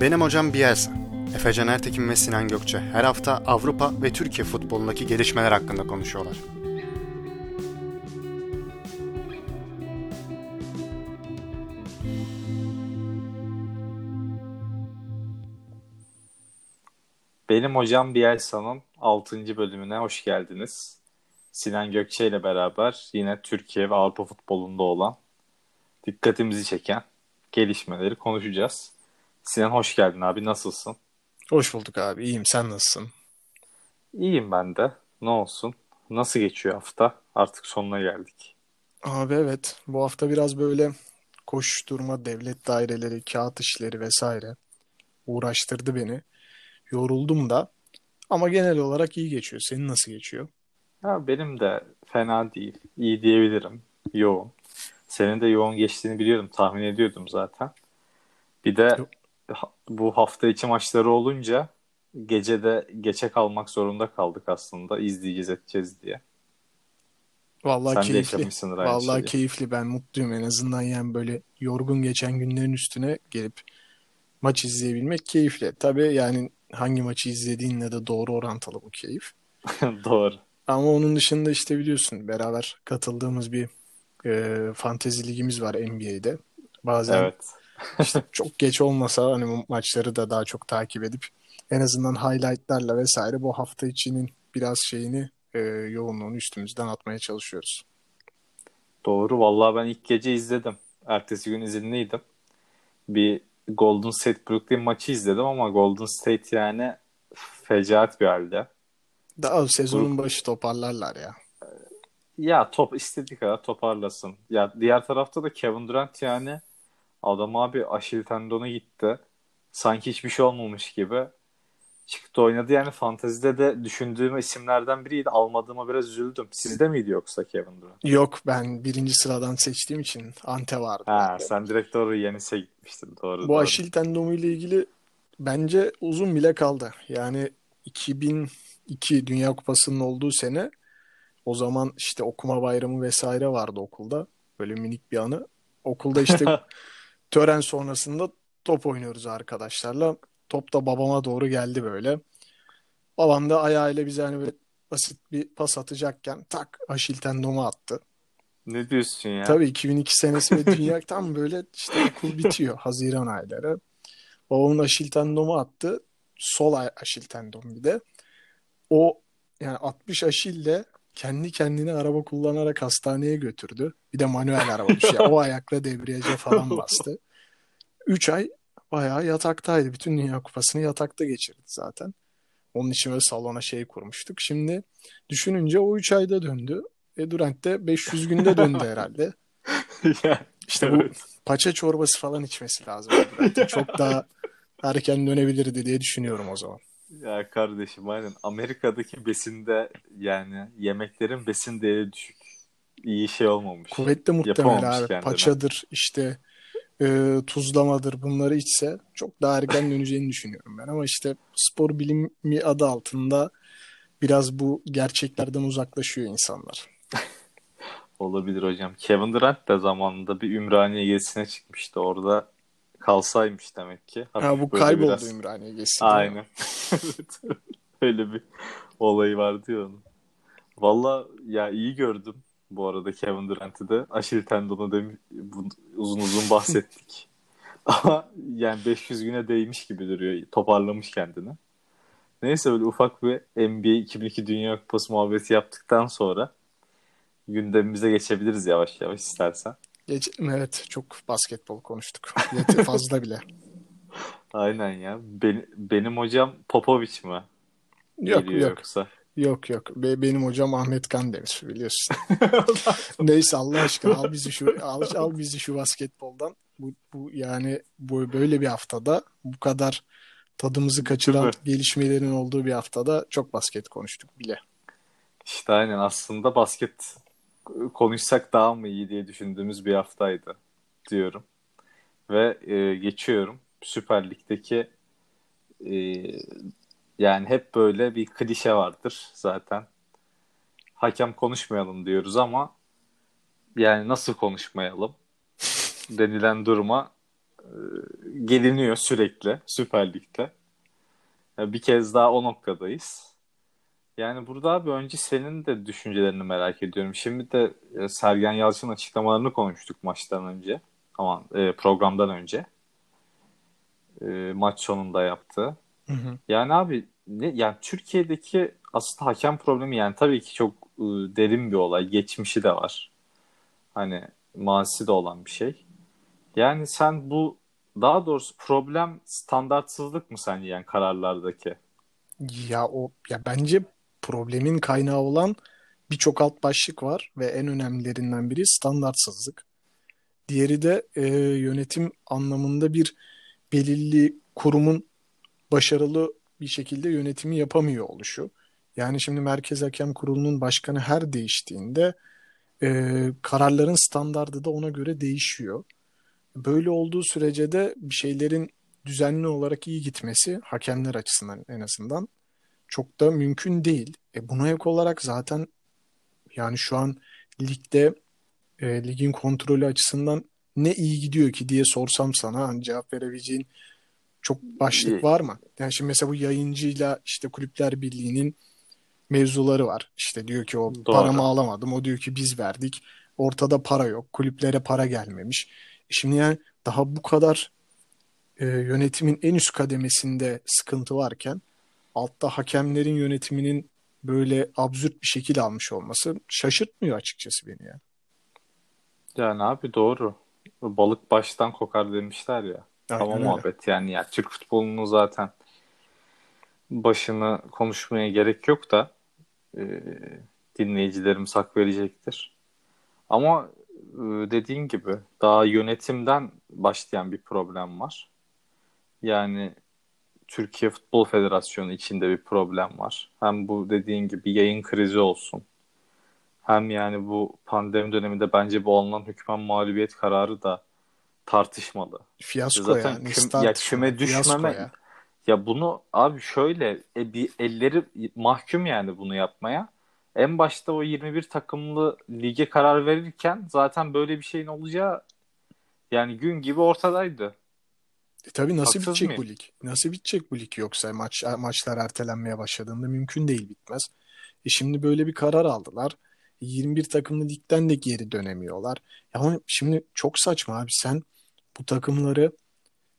Benim hocam Bielsa. Efecan Ertekin ve Sinan Gökçe her hafta Avrupa ve Türkiye futbolundaki gelişmeler hakkında konuşuyorlar. Benim hocam Bielsa'nın 6. bölümüne hoş geldiniz. Sinan Gökçe ile beraber yine Türkiye ve Avrupa futbolunda olan dikkatimizi çeken gelişmeleri konuşacağız. Sinan hoş geldin abi nasılsın? Hoş bulduk abi. İyiyim. Sen nasılsın? İyiyim ben de. Ne olsun? Nasıl geçiyor hafta? Artık sonuna geldik. Abi evet. Bu hafta biraz böyle koşturma, devlet daireleri, kağıt işleri vesaire uğraştırdı beni. Yoruldum da. Ama genel olarak iyi geçiyor. Senin nasıl geçiyor? Ha, benim de fena değil. İyi diyebilirim. Yoğun. Senin de yoğun geçtiğini biliyordum. Tahmin ediyordum zaten. Bir de Yok. Bu hafta içi maçları olunca gece de geçe kalmak zorunda kaldık aslında. İzleyeceğiz edeceğiz diye. Vallahi Sen keyifli. Vallahi şeyi. keyifli. Ben mutluyum en azından yani böyle yorgun geçen günlerin üstüne gelip maç izleyebilmek keyifli. Tabii yani hangi maçı izlediğinle de doğru orantılı bu keyif. Doğru. Ama onun dışında işte biliyorsun beraber katıldığımız bir e, fantezi ligimiz var NBA'de. Bazen Evet. İşte çok geç olmasa hani maçları da daha çok takip edip en azından highlightlarla vesaire bu hafta içinin biraz şeyini e, yoğunluğunu üstümüzden atmaya çalışıyoruz. Doğru. Vallahi ben ilk gece izledim. Ertesi gün izinliydim. Bir Golden State Brooklyn maçı izledim ama Golden State yani fecaat bir halde. Daha sezonun başı toparlarlar ya. Ya top istediği kadar toparlasın. Ya diğer tarafta da Kevin Durant yani adam abi Aşil tendonu gitti. Sanki hiçbir şey olmamış gibi. Çıktı oynadı yani fantezide de düşündüğüm isimlerden biriydi. Almadığıma biraz üzüldüm. Sizde miydi yoksa Kevin Durant? Yok ben birinci sıradan seçtiğim için Ante vardı. Ha, bende. sen direkt doğru Yenis'e gitmiştin. Doğru Bu doğru. Aşil tendonu ile ilgili bence uzun bile kaldı. Yani 2002 Dünya Kupası'nın olduğu sene o zaman işte okuma bayramı vesaire vardı okulda. Böyle minik bir anı. Okulda işte tören sonrasında top oynuyoruz arkadaşlarla. Top da babama doğru geldi böyle. Babam da ayağıyla bize hani böyle basit bir pas atacakken tak Aşil tendonu attı. Ne diyorsun ya? Tabii 2002 senesi ve dünya tam böyle işte okul bitiyor Haziran ayları. Babamın aşil tendonu attı. Sol aşil tendon bir de. O yani 60 aşille kendi kendine araba kullanarak hastaneye götürdü. Bir de manuel araba bir şey. O ayakla debriyaja falan bastı. 3 ay bayağı yataktaydı. Bütün Dünya Kupası'nı yatakta geçirdi zaten. Onun için böyle salona şey kurmuştuk. Şimdi düşününce o 3 ayda döndü. E Durant de 500 günde döndü herhalde. Ya, İşte bu paça çorbası falan içmesi lazım. Durant'in. Çok daha erken dönebilirdi diye düşünüyorum o zaman. Ya kardeşim aynen Amerika'daki besinde yani yemeklerin besin değeri düşük. İyi şey olmamış. Kuvvetli muhtemel abi. kendine. Paçadır işte e, tuzlamadır bunları içse çok daha erken döneceğini düşünüyorum ben. Ama işte spor bilimi adı altında biraz bu gerçeklerden uzaklaşıyor insanlar. Olabilir hocam. Kevin Durant da zamanında bir Ümraniye gezisine çıkmıştı. Orada kalsaymış demek ki. Ha, Hafif bu böyle kayboldu biraz- Ümraniye mi? Aynen. Öyle bir olayı vardı ya onun. Valla ya iyi gördüm bu arada Kevin Durant'ı da. Aşil tendonu bu- uzun uzun bahsettik. Ama yani 500 güne değmiş gibi duruyor. Toparlamış kendini. Neyse böyle ufak bir NBA 2002 Dünya Kupası muhabbeti yaptıktan sonra gündemimize geçebiliriz yavaş yavaş istersen. Geçelim evet çok basketbol konuştuk. Fazla bile. Aynen ya. Ben- benim hocam Popovic mi? Yok Geliyor yok. Yoksa. Yok yok. Be- benim hocam Ahmet Kandemir biliyorsun. Neyse Allah aşkına al bizi şu al, al bizi şu basketboldan. Bu, bu yani bu böyle bir haftada bu kadar tadımızı kaçıran gelişmelerin olduğu bir haftada çok basket konuştuk bile. İşte aynen aslında basket konuşsak daha mı iyi diye düşündüğümüz bir haftaydı diyorum. Ve e, geçiyorum. Süper Lig'deki e, yani hep böyle bir klişe vardır zaten. Hakem konuşmayalım diyoruz ama yani nasıl konuşmayalım denilen duruma geliniyor sürekli Süper Lig'de. Bir kez daha o noktadayız. Yani burada abi önce senin de düşüncelerini merak ediyorum. Şimdi de e, Sergen Yalçın açıklamalarını konuştuk maçtan önce. Aman e, programdan önce. E, maç sonunda yaptı. Hı hı. Yani abi ne, yani Türkiye'deki aslında hakem problemi yani tabii ki çok e, derin bir olay. Geçmişi de var. Hani mazisi de olan bir şey. Yani sen bu daha doğrusu problem standartsızlık mı sence yani kararlardaki? Ya o ya bence problemin kaynağı olan birçok alt başlık var ve en önemlilerinden biri standartsızlık. Diğeri de e, yönetim anlamında bir belirli kurumun başarılı bir şekilde yönetimi yapamıyor oluşu. Yani şimdi Merkez Hakem Kurulu'nun başkanı her değiştiğinde e, kararların standardı da ona göre değişiyor. Böyle olduğu sürece de bir şeylerin düzenli olarak iyi gitmesi hakemler açısından en azından çok da mümkün değil. E buna ek olarak zaten yani şu an ligde e, ligin kontrolü açısından ne iyi gidiyor ki diye sorsam sana hani cevap verebileceğin çok başlık var mı? Yani şimdi mesela bu yayıncıyla işte Kulüpler Birliği'nin mevzuları var. İşte diyor ki o Doğru. paramı alamadım. O diyor ki biz verdik. Ortada para yok. Kulüplere para gelmemiş. E şimdi yani daha bu kadar e, yönetimin en üst kademesinde sıkıntı varken altta hakemlerin yönetiminin böyle absürt bir şekil almış olması şaşırtmıyor açıkçası beni ya. Yani abi doğru. Balık baştan kokar demişler ya. Aynen Ama öyle. muhabbet yani ya Türk futbolunun zaten başını konuşmaya gerek yok da e, dinleyicilerimiz hak verecektir. Ama e, dediğin gibi daha yönetimden başlayan bir problem var. Yani Türkiye Futbol Federasyonu içinde bir problem var. Hem bu dediğin gibi yayın krizi olsun. Hem yani bu pandemi döneminde bence bu alınan hükmen mağlubiyet kararı da tartışmalı. Fiyasko Zaten ya. Küm, ya küme düşmeme. Ya. ya bunu abi şöyle e, bir elleri mahkum yani bunu yapmaya. En başta o 21 takımlı lige karar verirken zaten böyle bir şeyin olacağı yani gün gibi ortadaydı. E tabii nasıl Haksız bitecek mıyım? bu lig? Nasıl bitecek bu lig yoksa maç maçlar ertelenmeye başladığında mümkün değil bitmez. E şimdi böyle bir karar aldılar. 21 takımlı ligden de geri dönemiyorlar. Ama şimdi çok saçma abi sen bu takımları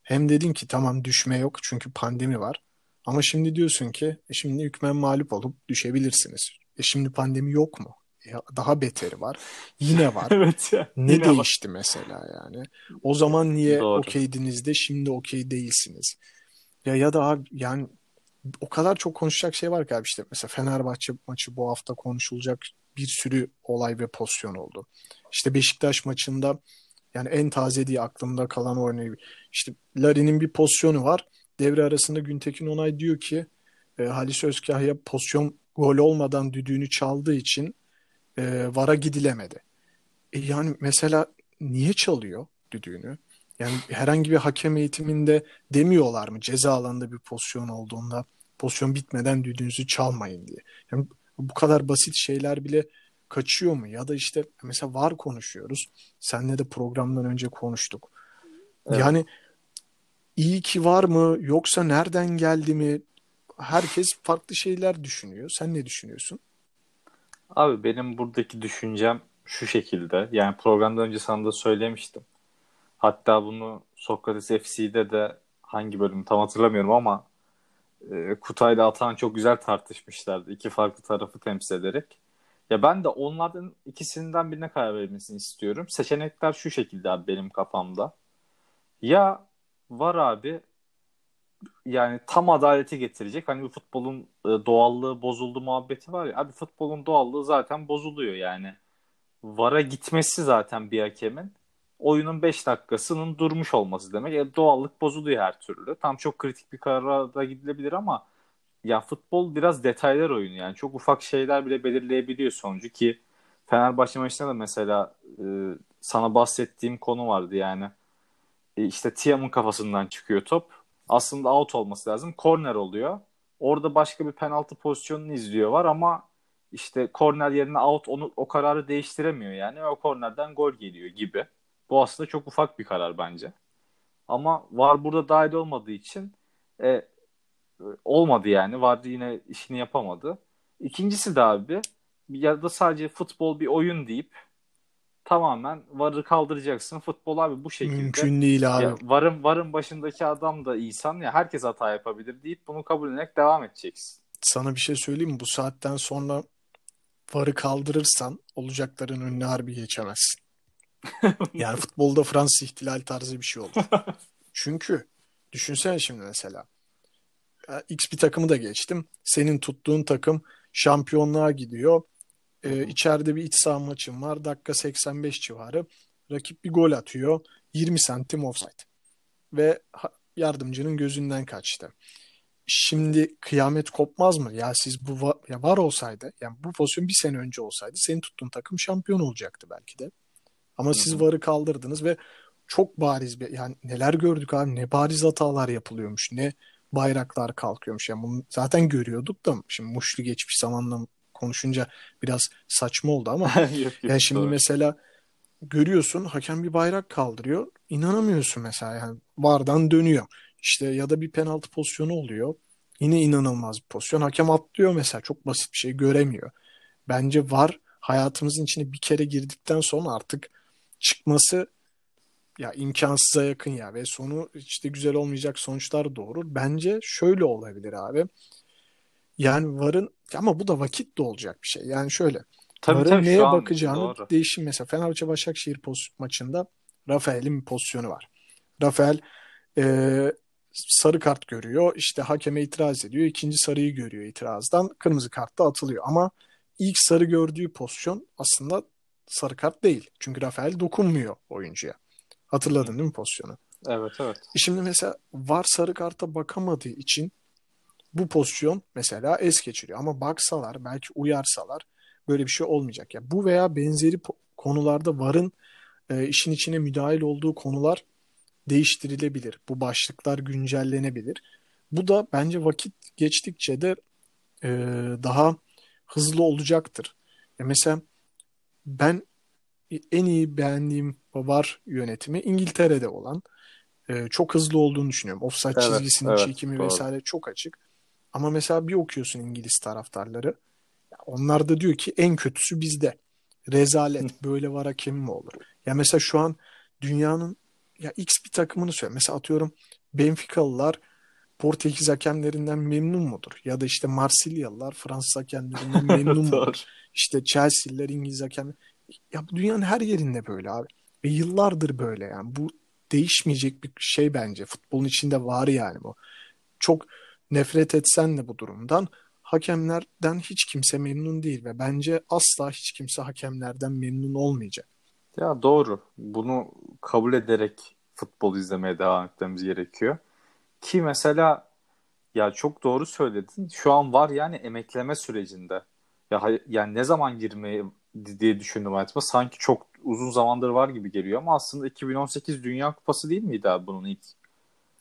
hem dedin ki tamam düşme yok çünkü pandemi var. Ama şimdi diyorsun ki e şimdi hükmen mağlup olup düşebilirsiniz. E şimdi pandemi yok mu? Daha beteri var. Yine var. evet ya, ne değişti var. mesela yani? O zaman niye okeydiniz de şimdi okey değilsiniz? Ya ya da abi yani o kadar çok konuşacak şey var ki abi işte mesela Fenerbahçe maçı bu hafta konuşulacak bir sürü olay ve pozisyon oldu. İşte Beşiktaş maçında yani en taze diye aklımda kalan örneği işte Larin'in bir pozisyonu var. Devre arasında Güntekin Onay diyor ki e, Halis Özkahya pozisyon gol olmadan düdüğünü çaldığı için e, VAR'a gidilemedi. E, yani mesela niye çalıyor düdüğünü? Yani herhangi bir hakem eğitiminde demiyorlar mı ceza alanında bir pozisyon olduğunda pozisyon bitmeden düdüğünüzü çalmayın diye. Yani bu kadar basit şeyler bile kaçıyor mu? Ya da işte mesela var konuşuyoruz. Senle de programdan önce konuştuk. Evet. Yani iyi ki var mı yoksa nereden geldi mi? Herkes farklı şeyler düşünüyor. Sen ne düşünüyorsun? Abi benim buradaki düşüncem şu şekilde. Yani programdan önce sana da söylemiştim. Hatta bunu Sokrates FC'de de hangi bölüm tam hatırlamıyorum ama e, Kutay'la Atan çok güzel tartışmışlardı. İki farklı tarafı temsil ederek. Ya ben de onlardan ikisinden birine karar verilmesini istiyorum. Seçenekler şu şekilde abi benim kafamda. Ya var abi yani tam adaleti getirecek. Hani futbolun e, doğallığı bozuldu muhabbeti var ya. Abi futbolun doğallığı zaten bozuluyor yani. VAR'a gitmesi zaten bir hakemin oyunun 5 dakikasının durmuş olması demek. E, doğallık bozuluyor her türlü. Tam çok kritik bir karara da gidilebilir ama ya futbol biraz detaylar oyunu yani. Çok ufak şeyler bile belirleyebiliyor sonucu ki Fenerbahçe maçında da mesela e, sana bahsettiğim konu vardı yani. E, işte Tiam'ın kafasından çıkıyor top aslında out olması lazım. Korner oluyor. Orada başka bir penaltı pozisyonunu izliyor var ama işte korner yerine out onu o kararı değiştiremiyor yani. O kornerden gol geliyor gibi. Bu aslında çok ufak bir karar bence. Ama var burada dahil olmadığı için e, olmadı yani. Var yine işini yapamadı. İkincisi de abi ya da sadece futbol bir oyun deyip tamamen varı kaldıracaksın. Futbol abi bu şekilde. Mümkün değil abi. Ya varın varın başındaki adam da insan ya herkes hata yapabilir deyip bunu kabul ederek devam edeceksin. Sana bir şey söyleyeyim mi? Bu saatten sonra varı kaldırırsan olacakların önüne harbi geçemezsin. Yani futbolda Fransız ihtilal tarzı bir şey olur. Çünkü düşünsene şimdi mesela X bir takımı da geçtim. Senin tuttuğun takım şampiyonluğa gidiyor. Ee, içeride bir iç saha maçın var. Dakika 85 civarı. Rakip bir gol atıyor. 20 santim offside. Ve yardımcının gözünden kaçtı. Şimdi kıyamet kopmaz mı? Ya siz bu va- ya var olsaydı, yani bu pozisyon bir sene önce olsaydı senin tuttuğun takım şampiyon olacaktı belki de. Ama siz hı. varı kaldırdınız ve çok bariz bir yani neler gördük abi ne bariz hatalar yapılıyormuş ne bayraklar kalkıyormuş yani bunu zaten görüyorduk da şimdi muşlu geçmiş zamanla konuşunca biraz saçma oldu ama yok, yani şimdi doğru. mesela görüyorsun hakem bir bayrak kaldırıyor inanamıyorsun mesela yani vardan dönüyor işte ya da bir penaltı pozisyonu oluyor yine inanılmaz bir pozisyon hakem atlıyor mesela çok basit bir şey göremiyor bence var hayatımızın içine bir kere girdikten sonra artık çıkması ya imkansıza yakın ya ve sonu işte güzel olmayacak sonuçlar doğurur. Bence şöyle olabilir abi. Yani varın ama bu da vakit de olacak bir şey. Yani şöyle Tabii varın tabii neye bakacağını doğru. değişim mesela Fenerbahçe Başakşehir poz- maçında Rafael'in pozisyonu var. Rafael e, sarı kart görüyor. işte hakeme itiraz ediyor. İkinci sarıyı görüyor itirazdan. Kırmızı kart da atılıyor. Ama ilk sarı gördüğü pozisyon aslında sarı kart değil. Çünkü Rafael dokunmuyor oyuncuya. Hatırladın değil mi pozisyonu? Evet evet. E Şimdi mesela var sarı karta bakamadığı için bu pozisyon mesela es geçiriyor. Ama baksalar belki uyarsalar böyle bir şey olmayacak. Ya bu veya benzeri konularda varın e, işin içine müdahil olduğu konular değiştirilebilir. Bu başlıklar güncellenebilir. Bu da bence vakit geçtikçe de e, daha hızlı olacaktır. Ya mesela ben en iyi beğendiğim var yönetimi İngiltere'de olan e, çok hızlı olduğunu düşünüyorum. Offside Evet, çizgisinin evet, çekimi doğru. vesaire çok açık. Ama mesela bir okuyorsun İngiliz taraftarları. Onlar da diyor ki en kötüsü bizde. Rezalet. Böyle var hakem mi olur? Ya mesela şu an dünyanın ya X bir takımını söyle. Mesela atıyorum Benficalılar Portekiz hakemlerinden memnun mudur? Ya da işte Marsilyalılar Fransız hakemlerinden memnun mudur? İşte Chelsea'liler İngiliz hakem. Ya dünyanın her yerinde böyle abi. Ve yıllardır böyle yani. Bu değişmeyecek bir şey bence. Futbolun içinde var yani bu. Çok nefret etsen de bu durumdan hakemlerden hiç kimse memnun değil ve bence asla hiç kimse hakemlerden memnun olmayacak. Ya doğru. Bunu kabul ederek futbol izlemeye devam etmemiz gerekiyor. Ki mesela ya çok doğru söyledin. Şu an var yani emekleme sürecinde. Ya yani ne zaman girmeyi diye düşündüm hayatıma. Sanki çok uzun zamandır var gibi geliyor ama aslında 2018 Dünya Kupası değil miydi abi bunun ilk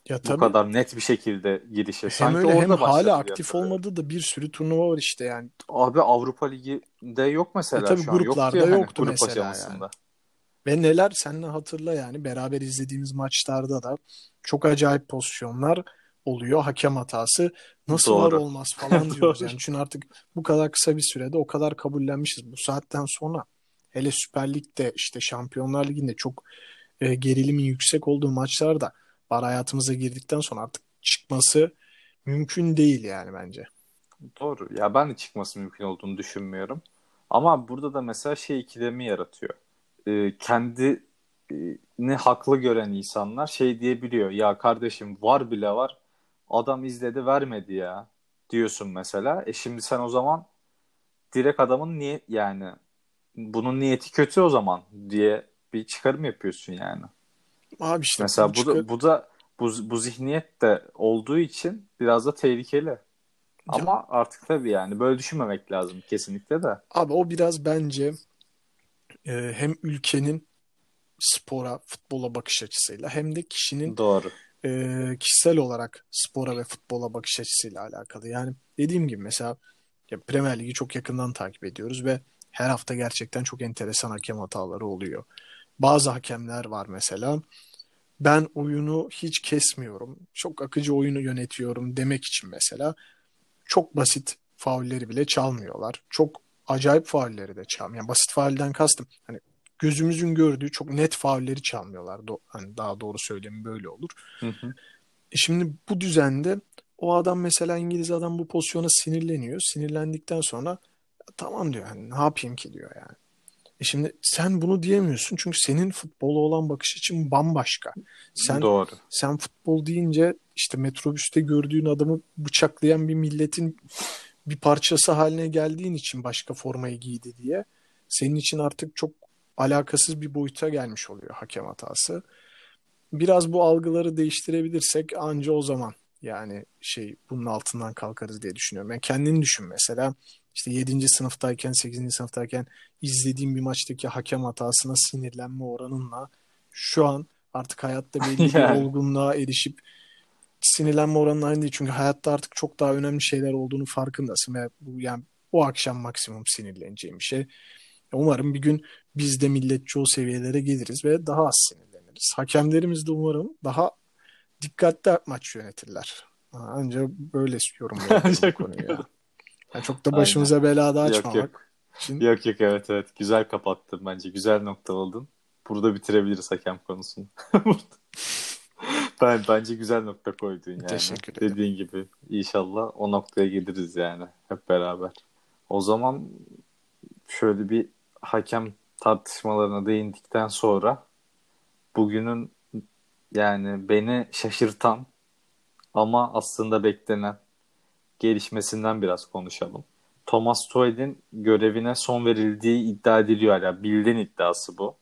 Ya bu tabii kadar net bir şekilde girişi? hem Sanki öyle hem hala aktif hatırlıyorum. olmadığı da bir sürü turnuva var işte yani. Abi Avrupa Ligi'de yok mesela E tabii şu an. gruplarda Yoktu yani yoktu grup mesela aşamasında. Ve neler seninle hatırla yani beraber izlediğimiz maçlarda da çok acayip pozisyonlar oluyor. Hakem hatası nasıl var Doğru. olmaz falan diyoruz. Yani çünkü artık bu kadar kısa bir sürede o kadar kabullenmişiz. Bu saatten sonra hele Süper Lig'de işte Şampiyonlar Ligi'nde çok e, gerilimin yüksek olduğu maçlarda var hayatımıza girdikten sonra artık çıkması mümkün değil yani bence. Doğru. Ya ben de çıkması mümkün olduğunu düşünmüyorum. Ama burada da mesela şey ikilemi yaratıyor. Ee, kendini haklı gören insanlar şey diyebiliyor. Ya kardeşim var bile var. Adam izledi vermedi ya diyorsun mesela. E şimdi sen o zaman direkt adamın niye yani bunun niyeti kötü o zaman diye bir çıkarım yapıyorsun yani. Abi işte Mesela bu da, bu da bu, bu zihniyet de olduğu için biraz da tehlikeli. Ama artık tabii yani böyle düşünmemek lazım kesinlikle de. Abi o biraz bence e, hem ülkenin spora, futbola bakış açısıyla hem de kişinin Doğru. e, kişisel olarak spora ve futbola bakış açısıyla alakalı. Yani dediğim gibi mesela ya Premier Lig'i çok yakından takip ediyoruz ve her hafta gerçekten çok enteresan hakem hataları oluyor. Bazı hakemler var mesela ben oyunu hiç kesmiyorum. Çok akıcı oyunu yönetiyorum demek için mesela çok basit faulleri bile çalmıyorlar. Çok acayip faulleri de çalmıyor. Yani basit faulden kastım. Hani gözümüzün gördüğü çok net faulleri çalmıyorlar. Do hani daha doğru söylemi böyle olur. Hı hı. E şimdi bu düzende o adam mesela İngiliz adam bu pozisyona sinirleniyor. Sinirlendikten sonra tamam diyor hani ne yapayım ki diyor yani. E şimdi sen bunu diyemiyorsun çünkü senin futbola olan bakış için bambaşka. Sen Doğru. sen futbol deyince işte metrobüste gördüğün adamı bıçaklayan bir milletin bir parçası haline geldiğin için başka formayı giydi diye senin için artık çok alakasız bir boyuta gelmiş oluyor hakem hatası. Biraz bu algıları değiştirebilirsek anca o zaman yani şey bunun altından kalkarız diye düşünüyorum. Yani kendini düşün mesela işte 7. sınıftayken 8. sınıftayken izlediğim bir maçtaki hakem hatasına sinirlenme oranınla şu an artık hayatta belli bir Yani. olgunluğa erişip sinirlenme oranın aynı değil. Çünkü hayatta artık çok daha önemli şeyler olduğunu farkındasın ve bu yani o akşam maksimum sinirleneceğim bir şey. Umarım bir gün biz de milletçi o seviyelere geliriz ve daha az sinirleniriz. Hakemlerimiz de umarım daha dikkatli maç yönetirler. Ha, Anca böyle bu Ancak konuyu ya. Yani çok da başımıza belada Yok açmamak yok. için. Yok yok evet evet. Güzel kapattın bence. Güzel noktaladın. Burada bitirebiliriz hakem konusunu. ben bence güzel nokta koydun yani. Teşekkür ederim. Dediğin gibi inşallah o noktaya geliriz yani hep beraber. O zaman şöyle bir hakem tartışmalarına değindikten sonra bugünün yani beni şaşırtan ama aslında beklenen gelişmesinden biraz konuşalım. Thomas Tuchel'in görevine son verildiği iddia ediliyor hala. Bildiğin iddiası bu.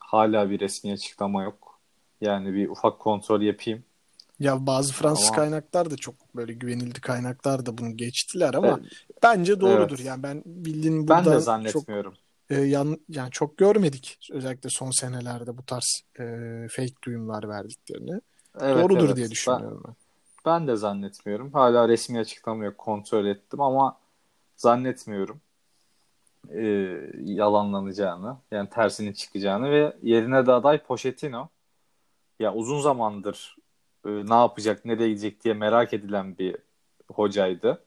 Hala bir resmi açıklama yok. Yani bir ufak kontrol yapayım. Ya bazı Fransız Ama- kaynaklar da çok böyle güvenildi kaynaklar da bunu geçtiler ama Evet. bence doğrudur. Evet. Yani ben bildiğin Ben buradan de çok zannetmiyorum. e, yan, yani çok görmedik özellikle son senelerde bu tarz e, fake duyumlar verdiklerini. Evet, Doğrudur evet. diye Ben- düşünüyorum ben. Ben de zannetmiyorum. Hala resmi açıklama yok. Kontrol ettim ama zannetmiyorum e, yalanlanacağını. Yani tersinin çıkacağını ve yerine de aday Pochettino. Ya uzun zamandır e, ne yapacak, nereye gidecek diye merak edilen bir hocaydı.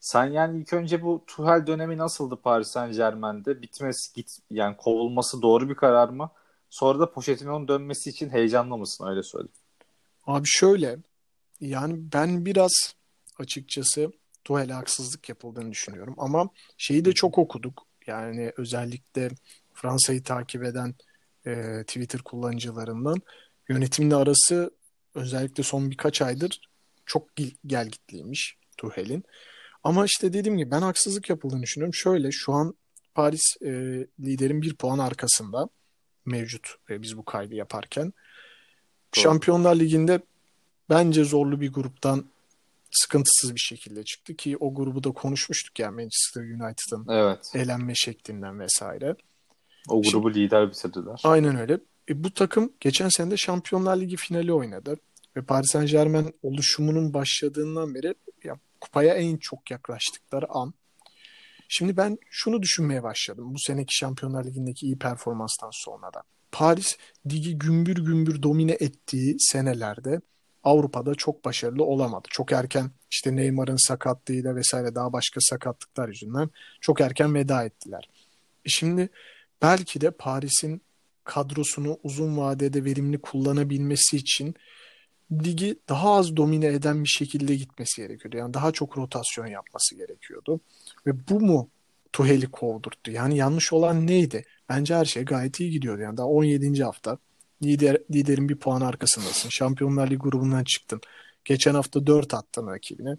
Sen yani ilk önce bu Tuchel dönemi nasıldı Paris Saint-Germain'de? Bitmesi, git yani kovulması doğru bir karar mı? Sonra da Pochettino'nun dönmesi için heyecanlı mısın? Öyle söyleyeyim. Abi şöyle yani ben biraz açıkçası Tuchel'e haksızlık yapıldığını düşünüyorum ama şeyi de çok okuduk. Yani özellikle Fransa'yı takip eden e, Twitter kullanıcılarından yönetimle arası özellikle son birkaç aydır çok gel gelgitliymiş Tuchel'in. Ama işte dediğim gibi ben haksızlık yapıldığını düşünüyorum. Şöyle şu an Paris e, liderin bir puan arkasında mevcut e, biz bu kaydı yaparken. Doğru. Şampiyonlar Ligi'nde bence zorlu bir gruptan sıkıntısız bir şekilde çıktı ki o grubu da konuşmuştuk ya Manchester United'ın Evet. elenme şeklinden vesaire. O grubu lider bitirdiler. Aynen öyle. E, bu takım geçen sene de Şampiyonlar Ligi finali oynadı. Ve Paris Saint-Germain oluşumunun başladığından beri ya, kupaya en çok yaklaştıkları an. Şimdi ben şunu düşünmeye başladım bu seneki Şampiyonlar Ligi'ndeki iyi performanstan sonra da. Paris ligi gümbür gümbür domine ettiği senelerde Avrupa'da çok başarılı olamadı. Çok erken işte Neymar'ın sakatlığıyla vesaire daha başka sakatlıklar yüzünden çok erken veda ettiler. E şimdi belki de Paris'in kadrosunu uzun vadede verimli kullanabilmesi için ligi daha az domine eden bir şekilde gitmesi gerekiyordu. Yani daha çok rotasyon yapması gerekiyordu. Ve bu mu Tuhel'i kovdurttu? Yani yanlış olan neydi? Bence her şey gayet iyi gidiyordu. Yani daha 17. hafta lider, liderin bir puan arkasındasın. Şampiyonlar Ligi grubundan çıktın. Geçen hafta 4 attın rakibine.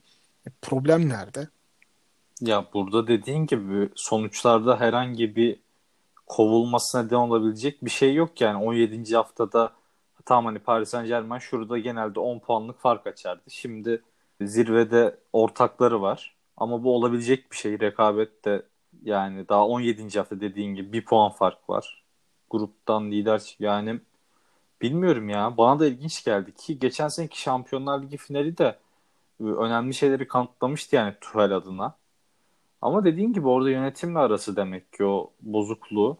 E, problem nerede? Ya burada dediğin gibi sonuçlarda herhangi bir kovulmasına neden olabilecek bir şey yok yani 17. haftada tamam hani Paris Saint Germain şurada genelde 10 puanlık fark açardı. Şimdi zirvede ortakları var ama bu olabilecek bir şey rekabette yani daha 17. hafta dediğin gibi bir puan fark var. Gruptan lider yani bilmiyorum ya bana da ilginç geldi ki geçen seneki Şampiyonlar Ligi finali de e, önemli şeyleri kanıtlamıştı yani Tuchel adına. Ama dediğin gibi orada yönetimle arası demek ki o bozukluğu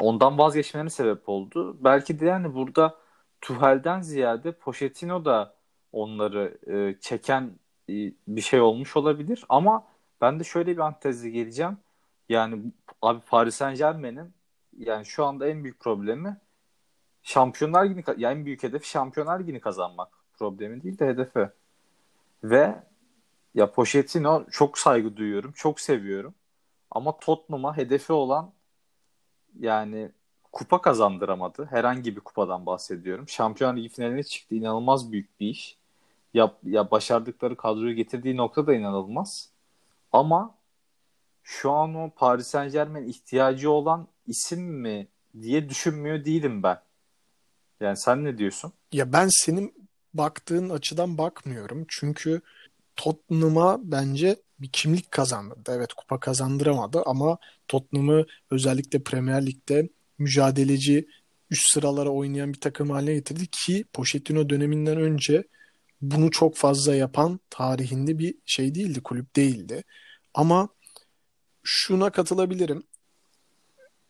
ondan vazgeçmelerine sebep oldu. Belki de yani burada Tuhel'den ziyade Pochettino da onları e, çeken e, bir şey olmuş olabilir ama ben de şöyle bir antezle geleceğim. Yani abi Paris Saint-Germain'in yani şu anda en büyük problemi Şampiyonlar Ligi yani en büyük hedef Şampiyonlar Ligi'ni kazanmak. Problemi değil de hedefi. Ve ya Pochettino çok saygı duyuyorum, çok seviyorum. Ama Tottenham'a hedefi olan yani kupa kazandıramadı. Herhangi bir kupadan bahsediyorum. Şampiyon Ligi finaline çıktı. İnanılmaz büyük bir iş. Ya, ya başardıkları kadroyu getirdiği nokta da inanılmaz. Ama şu an o Paris Saint Germain ihtiyacı olan isim mi diye düşünmüyor değilim ben. Yani sen ne diyorsun? Ya ben senin baktığın açıdan bakmıyorum. Çünkü Tottenham'a bence bir kimlik kazandırdı. Evet kupa kazandıramadı ama Tottenham'ı özellikle Premier Lig'de mücadeleci üst sıralara oynayan bir takım haline getirdi ki Pochettino döneminden önce bunu çok fazla yapan tarihinde bir şey değildi, kulüp değildi. Ama şuna katılabilirim.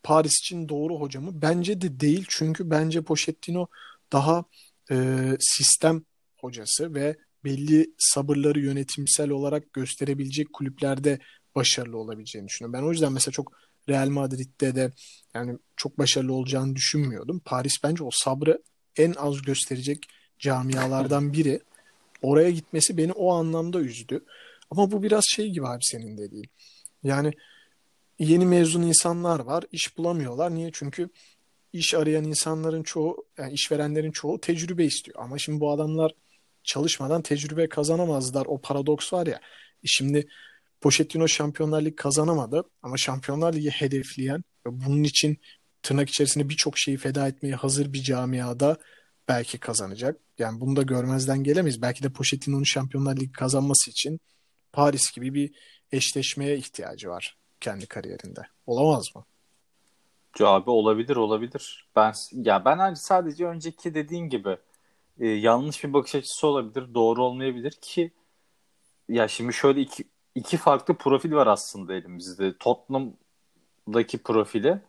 Paris için doğru hocamı bence de değil çünkü bence Pochettino daha e, sistem hocası ve belli sabırları yönetimsel olarak gösterebilecek kulüplerde başarılı olabileceğini düşünüyorum. Ben o yüzden mesela çok Real Madrid'de de yani çok başarılı olacağını düşünmüyordum. Paris bence o sabrı en az gösterecek camialardan biri. Oraya gitmesi beni o anlamda üzdü. Ama bu biraz şey gibi abi senin dediğin. Yani yeni mezun insanlar var, iş bulamıyorlar. Niye? Çünkü iş arayan insanların çoğu, yani işverenlerin çoğu tecrübe istiyor. Ama şimdi bu adamlar çalışmadan tecrübe kazanamazlar. O paradoks var ya. E şimdi Pochettino Şampiyonlar Ligi kazanamadı ama Şampiyonlar Ligi hedefleyen ve bunun için tırnak içerisinde birçok şeyi feda etmeye hazır bir camiada belki kazanacak. Yani bunu da görmezden gelemeyiz. Belki de Pochettino'nun Şampiyonlar Ligi kazanması için Paris gibi bir eşleşmeye ihtiyacı var kendi kariyerinde. Olamaz mı? Abi olabilir olabilir. Ben ya ben sadece önceki dediğin gibi e, yanlış bir bakış açısı olabilir, doğru olmayabilir ki ya şimdi şöyle iki, iki farklı profil var aslında elimizde. Tottenham'daki profili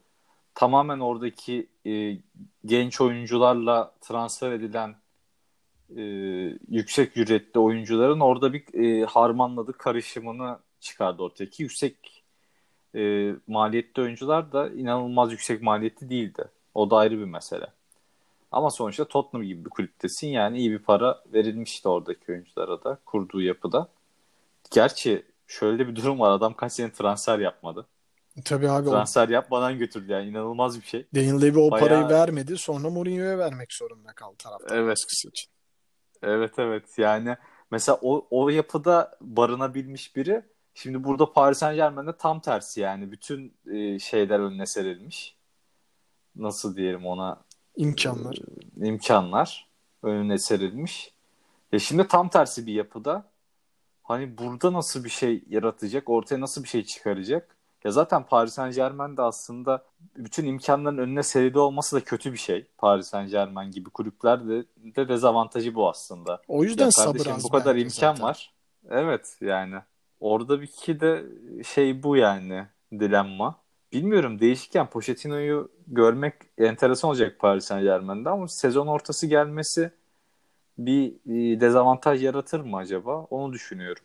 tamamen oradaki e, genç oyuncularla transfer edilen e, yüksek ücretli oyuncuların orada bir e, harmanladık karışımını çıkardı ortaya ki yüksek e, maliyetli oyuncular da inanılmaz yüksek maliyetli değildi. O da ayrı bir mesele. Ama sonuçta Tottenham gibi bir kulüptesin yani iyi bir para verilmişti oradaki oyunculara da kurduğu yapıda. Gerçi şöyle bir durum var adam kaç sene transfer yapmadı. Tabii abi. Transfer o... yapmadan götürdü yani inanılmaz bir şey. Daniel Levy o Bayağı... parayı vermedi sonra Mourinho'ya vermek zorunda kaldı taraftar evet. için. Evet evet yani mesela o, o yapıda barınabilmiş biri şimdi burada Paris Saint Germain'de tam tersi yani bütün e, şeyler önüne serilmiş. Nasıl diyelim ona imkanlar. E, imkanlar önüne serilmiş. Ya şimdi tam tersi bir yapıda hani burada nasıl bir şey yaratacak, ortaya nasıl bir şey çıkaracak? Ya zaten Paris Saint Germain de aslında bütün imkanların önüne serili olması da kötü bir şey. Paris Saint Germain gibi kulüpler de, de dezavantajı bu aslında. O yüzden ya sabır az bu kadar imkan zaten. var. Evet yani. Orada bir iki de şey bu yani dilemma. Bilmiyorum değişikken Pochettino'yu görmek enteresan olacak Paris Saint Germain'de ama sezon ortası gelmesi bir e, dezavantaj yaratır mı acaba? Onu düşünüyorum.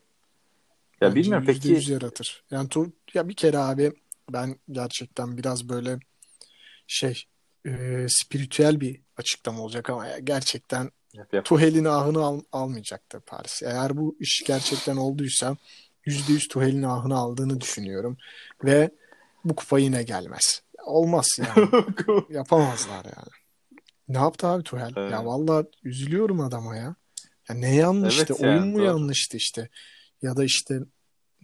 Ya Bence bilmiyorum peki. yüz yaratır. Yani tu, ya bir kere abi ben gerçekten biraz böyle şey e, spiritüel bir açıklama olacak ama ya gerçekten yap, yap. Tuhel'in ahını al, almayacaktır Paris. Eğer bu iş gerçekten olduysa %100 Tuhel'in ahını aldığını düşünüyorum. Ve bu kupa yine gelmez. Olmaz yani. Yapamazlar yani. Ne yaptı abi Tuhel? Evet. Ya vallahi üzülüyorum adama ya. Ya ne yanlıştı? Evet Oyun mu doğru. yanlıştı işte? Ya da işte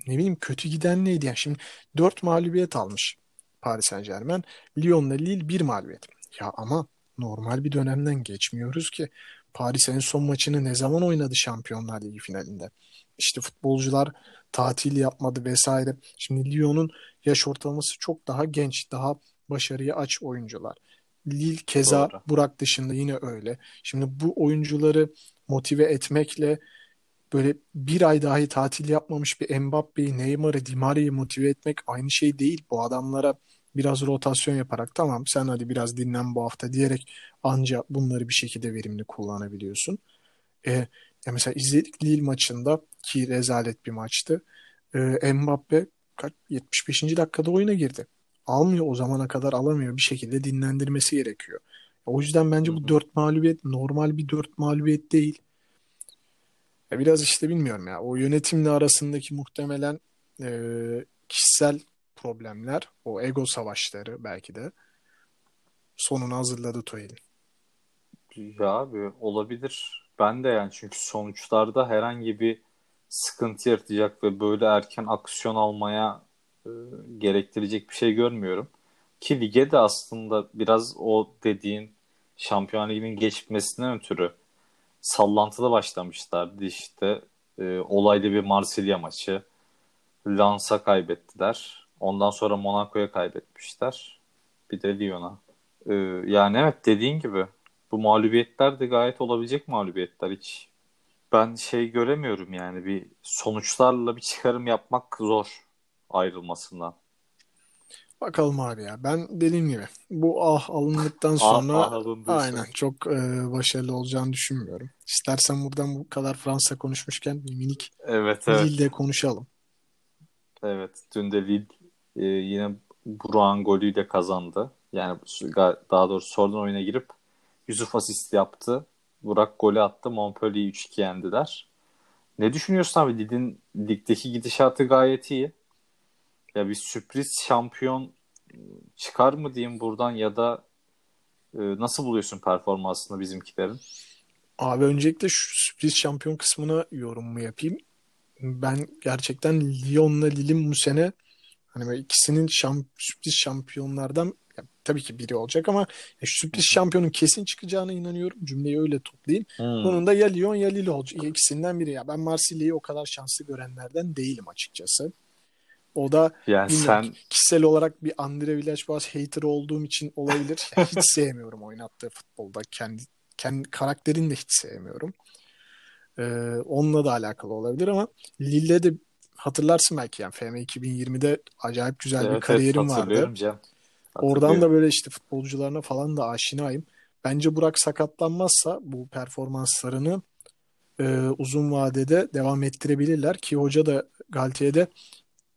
ne bileyim kötü giden neydi? Yani şimdi 4 mağlubiyet almış Paris Saint Germain. Lyon'la Lille 1 mağlubiyet. Ya ama normal bir dönemden geçmiyoruz ki. Paris en son maçını ne zaman oynadı Şampiyonlar Ligi finalinde? İşte futbolcular tatil yapmadı vesaire. Şimdi Lyon'un yaş ortalaması çok daha genç, daha başarıya aç oyuncular. Lille keza Doğru. Burak dışında yine öyle. Şimdi bu oyuncuları motive etmekle böyle bir ay dahi tatil yapmamış bir Mbappe'yi, Neymar'ı, Di Maria'yı motive etmek aynı şey değil. Bu adamlara biraz rotasyon yaparak tamam sen hadi biraz dinlen bu hafta diyerek anca bunları bir şekilde verimli kullanabiliyorsun. E, ya mesela izledik Lille maçında ki rezalet bir maçtı. E, Mbappe kaç, 75. dakikada oyuna girdi. Almıyor o zamana kadar alamıyor. Bir şekilde dinlendirmesi gerekiyor. O yüzden bence bu dört mağlubiyet normal bir dört mağlubiyet değil. Ya biraz işte bilmiyorum ya. O yönetimle arasındaki muhtemelen e, kişisel problemler, o ego savaşları belki de sonunu hazırladı Tuchel'in. Ya abi olabilir. Ben de yani çünkü sonuçlarda herhangi bir sıkıntı yaratacak ve böyle erken aksiyon almaya e, gerektirecek bir şey görmüyorum. Ki lige de aslında biraz o dediğin Şampiyon Ligi'nin geçmesinden ötürü sallantılı başlamışlardı işte. E, olaylı bir Marsilya maçı. Lens'a kaybettiler. Ondan sonra Monaco'ya kaybetmişler. Bir de Lyon'a. E, yani evet dediğin gibi bu mağlubiyetler de gayet olabilecek mağlubiyetler. Hiç ben şey göremiyorum yani bir sonuçlarla bir çıkarım yapmak zor ayrılmasından. Bakalım abi ya. Ben dediğim gibi bu ah alındıktan sonra ah, ah aynen çok e, başarılı olacağını düşünmüyorum. İstersen buradan bu kadar Fransa konuşmuşken bir minik evet, evet. Lille'de konuşalım. Evet. Dün de Lille e, yine Burak'ın golüyle kazandı. Yani daha doğrusu sonradan oyuna girip Yusuf asist yaptı. Burak golü attı. Montpellier'i 3-2 yendiler. Ne düşünüyorsun abi? Lille'in ligdeki gidişatı gayet iyi. Ya bir sürpriz şampiyon çıkar mı diyeyim buradan ya da e, nasıl buluyorsun performansını bizimkilerin? Abi öncelikle şu sürpriz şampiyon kısmına yorumumu yapayım. Ben gerçekten Lyon'la Lille'in bu sene hani ikisinin şamp sürpriz şampiyonlardan tabii ki biri olacak ama ya, sürpriz şampiyonun kesin çıkacağına inanıyorum. Cümleyi öyle toplayayım. Hmm. Bunun da ya Lyon ya Lille olacak. İkisinden biri ya. Ben Marsilya'yı o kadar şanslı görenlerden değilim açıkçası. O da yani sen kişisel olarak bir Andre Villas-Boas hater olduğum için olabilir. Yani hiç sevmiyorum oynattığı futbolda. Kendi kendi karakterini de hiç sevmiyorum. Ee, onunla da alakalı olabilir ama Lille de hatırlarsın belki yani FM 2020'de acayip güzel evet, bir kariyerim evet, vardı. Can. Oradan da böyle işte futbolcularına falan da aşinayım. Bence Burak sakatlanmazsa bu performanslarını e, uzun vadede devam ettirebilirler ki hoca da Galtier'de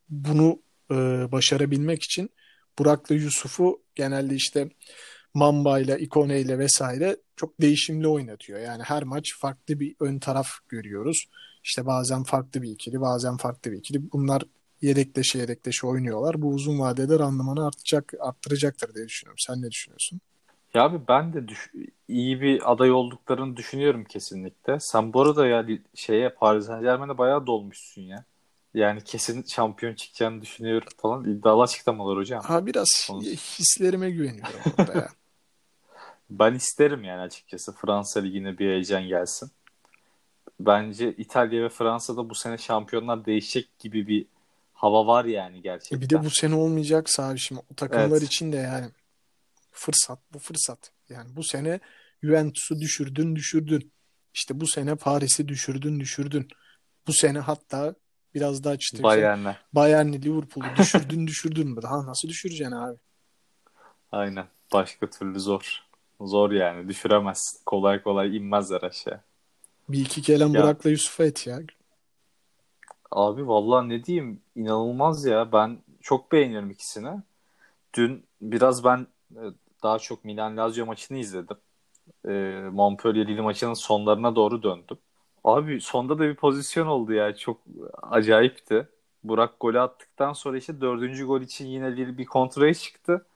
bunu e, başarabilmek için Burak'la Yusuf'u genelde işte Mamba ile Ikone ile vesaire çok değişimli oynatıyor. Yani her maç farklı bir ön taraf görüyoruz. İşte bazen farklı bir ikili, bazen farklı bir ikili. Bunlar yedekleşe yedekleşe oynuyorlar. Bu uzun vadede randımanı artacak, arttıracaktır diye düşünüyorum. Sen ne düşünüyorsun? Ya abi ben de düş- iyi bir aday olduklarını düşünüyorum kesinlikle. Sen bu arada ya şeye Paris Saint Germain'e bayağı dolmuşsun ya. Yani kesin şampiyon çıkacağını düşünüyorum falan. İddialı açıklamalar hocam. Ha biraz Onu... hislerime güveniyorum ya. ben isterim yani açıkçası Fransa Ligi'ne bir heyecan gelsin. Bence İtalya ve Fransa'da bu sene şampiyonlar değişecek gibi bir hava var yani gerçekten. E bir de bu sene olmayacaksa abi şimdi o takımlar evet. için de yani fırsat bu fırsat. Yani bu sene Juventus'u düşürdün düşürdün. İşte bu sene Paris'i düşürdün düşürdün. Bu sene hatta biraz daha işte Bayern'le. Bayern'i Liverpool'u düşürdün düşürdün. Daha nasıl düşüreceksin abi? Aynen. Başka türlü zor. Zor yani. Düşüremez. Kolay kolay inmezler aşağı. Bir iki kelam ya. Burak'la Yusuf'a et ya. Abi vallahi ne diyeyim inanılmaz ya. Ben çok beğeniyorum ikisini. Dün biraz ben e, daha çok Milan Lazio maçını izledim. E, Montpellier Lille maçının sonlarına doğru döndüm. Abi sonda da bir pozisyon oldu ya. Çok acayipti. Burak golü attıktan sonra işte dördüncü gol için yine bir, bir kontraya çıktı.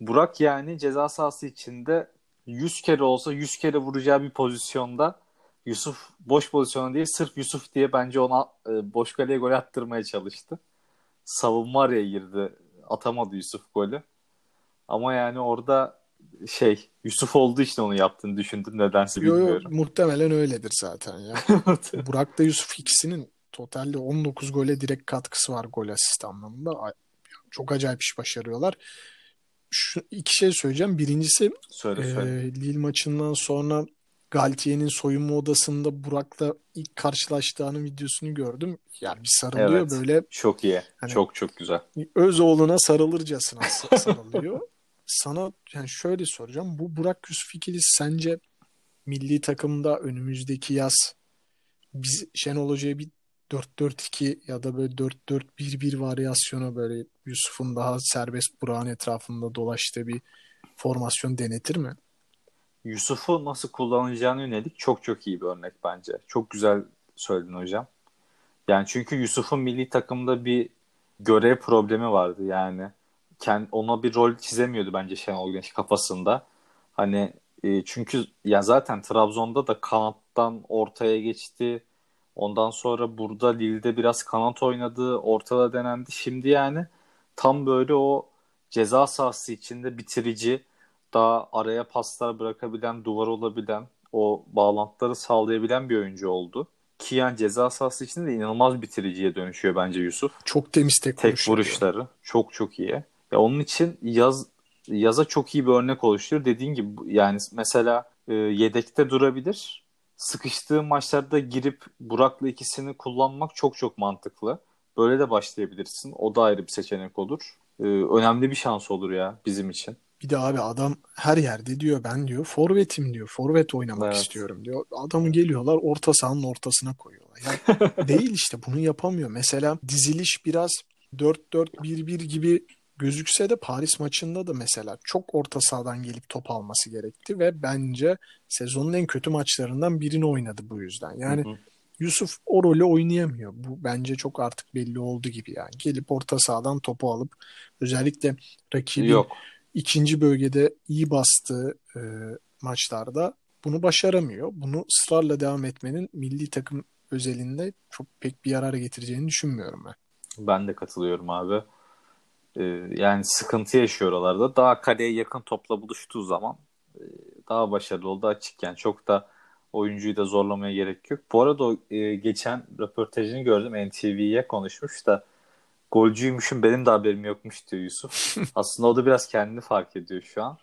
Burak yani ceza sahası içinde 100 kere olsa 100 kere vuracağı bir pozisyonda Yusuf boş pozisyona değil sırf Yusuf diye bence ona e, boş kaleye gol attırmaya çalıştı. Savunma araya girdi. Atamadı Yusuf golü. Ama yani orada şey Yusuf olduğu için onu yaptığını düşündüm nedense yo, bilmiyorum. Yo, muhtemelen öyledir zaten ya. Burak da Yusuf ikisinin totalde 19 gole direkt katkısı var gol asist anlamında. Çok acayip iş başarıyorlar. Şu iki şey söyleyeceğim. Birincisi söyle, söyle. E, Lille maçından sonra Galtier'in soyunma odasında Burak'la ilk karşılaştığının videosunu gördüm. Yani bir sarılıyor Evet. böyle Çok iyi. Hani- Çok çok güzel. öz oğluna sarılırcasına sa- sarılıyor. Sana yani şöyle soracağım. Bu Burak Yusuf ikilisi sence milli takımda önümüzdeki yaz biz Şenol Hoca'ya bir 4-4-2 ya da böyle 4-4-1-1 varyasyona böyle Yusuf'un daha serbest Burak'ın etrafında dolaştığı bir formasyon denetir mi? Yusuf'u nasıl kullanacağına yönelik çok çok iyi bir örnek bence. Çok güzel söyledin hocam. Yani çünkü Yusuf'un milli takımda bir görev problemi vardı yani. Kend, ona bir rol çizemiyordu bence Şenol Güneş kafasında. Hani e, çünkü ya zaten Trabzon'da da kanattan ortaya geçti. Ondan sonra burada Lille'de biraz kanat oynadı. Ortada denendi. Şimdi yani tam böyle o ceza sahası içinde bitirici, daha araya paslar bırakabilen, duvar olabilen, o bağlantıları sağlayabilen bir oyuncu oldu. Ki yani ceza sahası içinde de inanılmaz bitiriciye dönüşüyor bence Yusuf. Çok temiz tek, Tek vuruşları çok çok iyi. Ya onun için yaz yaza çok iyi bir örnek oluşturuyor. Dediğin gibi yani mesela e, yedekte durabilir. Sıkıştığı maçlarda girip Burak'la ikisini kullanmak çok çok mantıklı. Böyle de başlayabilirsin. O da ayrı bir seçenek olur. E, önemli bir şans olur ya bizim için. Bir de abi adam her yerde diyor ben diyor forvetim diyor. Forvet oynamak Evet. istiyorum diyor. Adamı geliyorlar orta sahanın ortasına koyuyorlar. Yani değil işte bunu yapamıyor. Mesela diziliş biraz 4-4-1-1 gibi gözükse de Paris maçında da mesela çok orta sahadan gelip top alması gerekti ve bence sezonun en kötü maçlarından birini oynadı bu yüzden. Yani Hı hı. Yusuf o rolü oynayamıyor. Bu bence çok artık belli oldu gibi yani. Gelip orta sahadan topu alıp özellikle rakibin Yok. İkinci bölgede iyi bastığı e, maçlarda bunu başaramıyor. Bunu ısrarla devam etmenin milli takım özelinde çok pek bir yarar getireceğini düşünmüyorum ben. Ben de katılıyorum abi. Ee, yani sıkıntı yaşıyor oralarda. Daha kaleye yakın topla buluştuğu zaman e, daha başarılı oldu açık. Yani çok da oyuncuyu da zorlamaya gerek yok. Bu arada e, geçen röportajını gördüm. NTV'ye konuşmuş da golcüymüşüm benim de haberim yokmuş diyor Yusuf. Aslında o da biraz kendini fark ediyor şu an.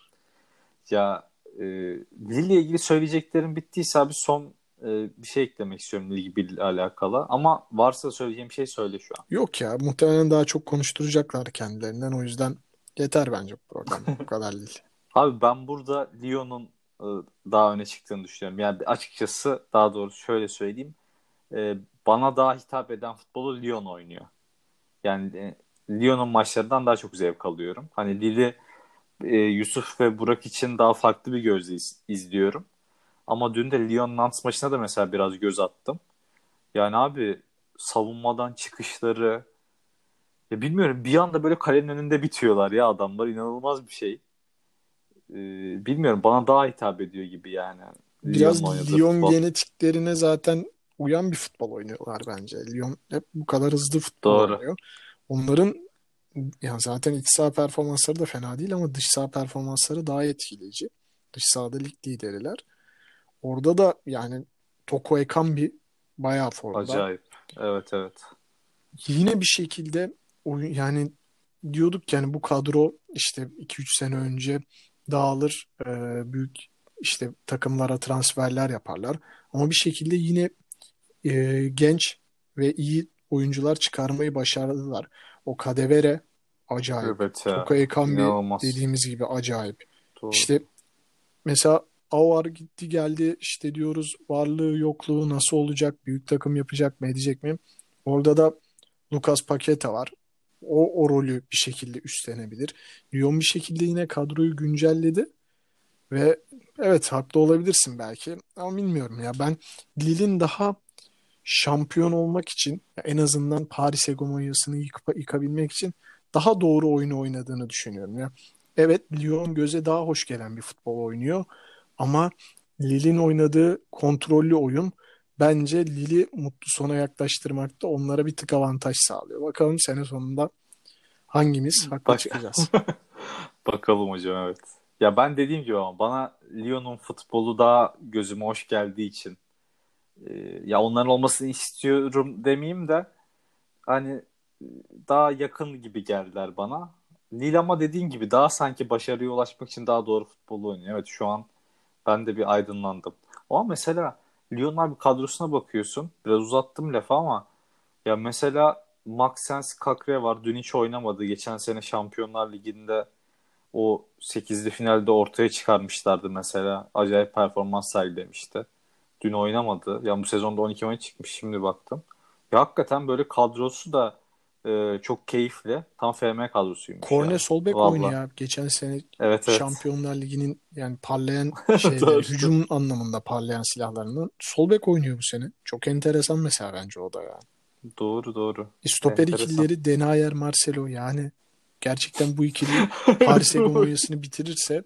Ya e, Lille ile ilgili söyleyeceklerim bittiyse abi son e, bir şey eklemek istiyorum Lille ile alakalı. Ama varsa söyleyeceğim şey söyle şu an. Yok ya muhtemelen daha çok konuşturacaklar kendilerinden. O yüzden yeter bence bu program. Bu kadar değil. Abi ben burada Lyon'un e, daha öne çıktığını düşünüyorum. Yani açıkçası daha doğrusu şöyle söyleyeyim. E, bana daha hitap eden futbolu Lyon oynuyor. Yani e, Lyon'un maçlarından daha çok zevk alıyorum. Hani Lille'i e, Yusuf ve Burak için daha farklı bir gözle iz- izliyorum. Ama dün de Lyon-Nantes maçına da mesela biraz göz attım. Yani abi savunmadan çıkışları ya bilmiyorum bir anda böyle kalenin önünde bitiyorlar ya adamlar. İnanılmaz bir şey. Ee, bilmiyorum bana daha hitap ediyor gibi yani. Biraz Lyon genetiklerine zaten uyan bir futbol oynuyorlar bence. Lyon hep bu kadar hızlı futbol Doğru. oynuyor. Onların yani zaten iç saha performansları da fena değil ama dış saha performansları daha etkileyici. Dış sahada lig lideriler. Orada da yani Toko Ekambi bayağı formda. Acayip. Evet evet. Yine bir şekilde oyun yani diyorduk yani bu kadro işte 2-3 sene önce dağılır e, büyük işte takımlara transferler yaparlar. Ama bir şekilde yine e, genç ve iyi oyuncular çıkarmayı başardılar. O Kadevere acayip. Evet ya. Toko Ekambi İnanılmaz. dediğimiz gibi acayip. Doğru. İşte mesela Avar gitti geldi işte diyoruz varlığı yokluğu nasıl olacak büyük takım yapacak mı edecek mi? Orada da Lucas Paqueta var. O, o rolü bir şekilde üstlenebilir. Lyon bir şekilde yine kadroyu güncelledi ve evet haklı olabilirsin belki ama bilmiyorum ya ben Lille'in daha şampiyon olmak için en azından Paris hegemonyasını yıkıp, yıkabilmek için daha doğru oyunu oynadığını düşünüyorum ya. Evet Lyon göze daha hoş gelen bir futbol oynuyor ama Lille'in oynadığı kontrollü oyun bence Lille'i mutlu sona yaklaştırmakta onlara bir tık avantaj sağlıyor. Bakalım sene sonunda hangimiz haklı Bak- çıkacağız. Bakalım hocam evet. Ya ben dediğim gibi ama bana Lyon'un futbolu daha gözüme hoş geldiği için e, ya onların olmasını istiyorum demeyeyim de hani e, daha yakın gibi geldiler bana. Lille ama dediğin gibi daha sanki başarıya ulaşmak için daha doğru futbolu oynuyor. Evet şu an ben de bir aydınlandım. Ama mesela Lyonlar bir kadrosuna bakıyorsun. Biraz uzattım lafı ama ya mesela Maxence Kakre var. Dün hiç oynamadı. Geçen sene Şampiyonlar Ligi'nde o 8'li finalde ortaya çıkarmışlardı mesela. Acayip performans sergilemişti. Dün oynamadı. Yani bu sezonda 12 maç çıkmış şimdi baktım. Ya hakikaten böyle kadrosu da e, çok keyifli. Tam FM kadrosuymuş. Korne yani. sol bek oynuyor abi. Geçen sene Evet evet. Şampiyonlar Ligi'nin yani parlayan şeyleri, hücum anlamında parlayan silahlarının sol bek oynuyor bu sene. Çok enteresan mesela bence o da yani. Doğru doğru. E, Stoper Enteresan. ikilileri Denayer, Marcelo yani gerçekten bu ikili Paris hegemonyasını bitirirse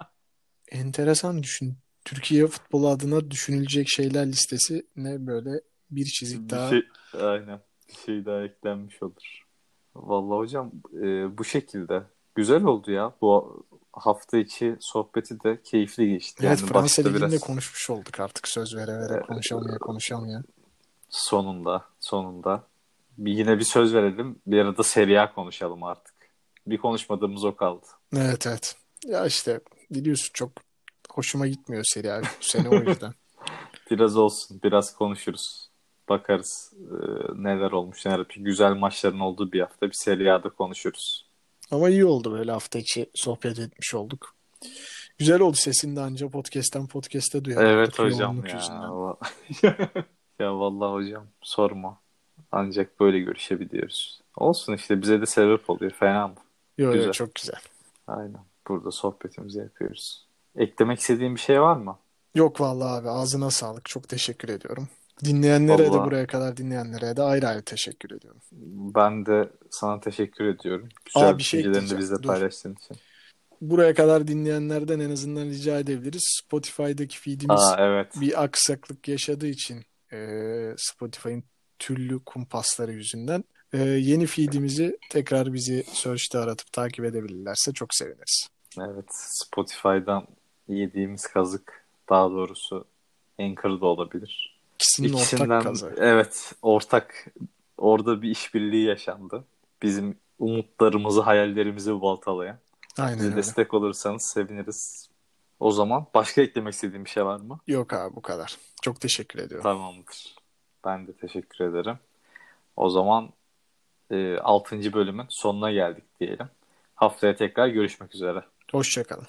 enteresan düşün. Türkiye futbolu adına düşünülecek şeyler listesi ne böyle bir çizik Bir daha. şey, aynen. Bir şey daha eklenmiş olur. Vallahi hocam e, bu şekilde. Güzel oldu ya. Bu hafta içi sohbeti de keyifli geçti. Evet Yani Fransa Ligi'nde biraz konuşmuş olduk artık söz vere vere konuşamaya konuşamaya. sonunda sonunda. Bir, yine bir söz verelim. Bir arada Serie konuşalım artık. Bir konuşmadığımız o kaldı. Evet evet. Ya işte biliyorsun çok hoşuma gitmiyor seri abi bu sene o yüzden. Biraz olsun. Biraz konuşuruz. Bakarız e, neler olmuş. Neler. Güzel maçların olduğu bir hafta bir Serie A'da konuşuruz. Ama iyi oldu böyle hafta içi sohbet etmiş olduk. Güzel oldu sesini de anca podcast'ten podcast'e duyarım. Evet hocam ya. ya vallahi hocam sorma. Ancak böyle görüşebiliyoruz. Olsun işte bize de sebep oluyor. Fena mı? Yo, yo, Güzel. çok güzel. Aynen. Burada sohbetimizi yapıyoruz. Eklemek istediğin bir şey var mı? Yok vallahi abi ağzına sağlık. Çok teşekkür ediyorum. Dinleyenlere de Vallahi. buraya kadar dinleyenlere de ayrı ayrı teşekkür ediyorum. Ben de sana teşekkür ediyorum. Güzel Aa, bir şey düşüncelerini ekleyeceğim. bizle Dur. paylaştığın için. Buraya kadar dinleyenlerden en azından rica edebiliriz. Spotify'daki feedimiz Aa evet. bir aksaklık yaşadığı için e, Spotify'ın türlü kumpasları yüzünden e, yeni feedimizi tekrar bizi search'te aratıp takip edebilirlerse çok seviniriz. Evet. Spotify'dan yediğimiz kazık daha doğrusu Anchor'da olabilir. İkisinin ortak İkisinden kazı. evet ortak orada bir işbirliği yaşandı. Bizim umutlarımızı, hayallerimizi baltalayan. Aynen Bize öyle. destek olursanız seviniriz. O zaman başka eklemek istediğim bir şey var mı? Yok abi bu kadar. Çok teşekkür ediyorum. Tamamdır. Ben de teşekkür ederim. O zaman e, 6. bölümün sonuna geldik diyelim. Haftaya tekrar görüşmek üzere. Hoşçakalın.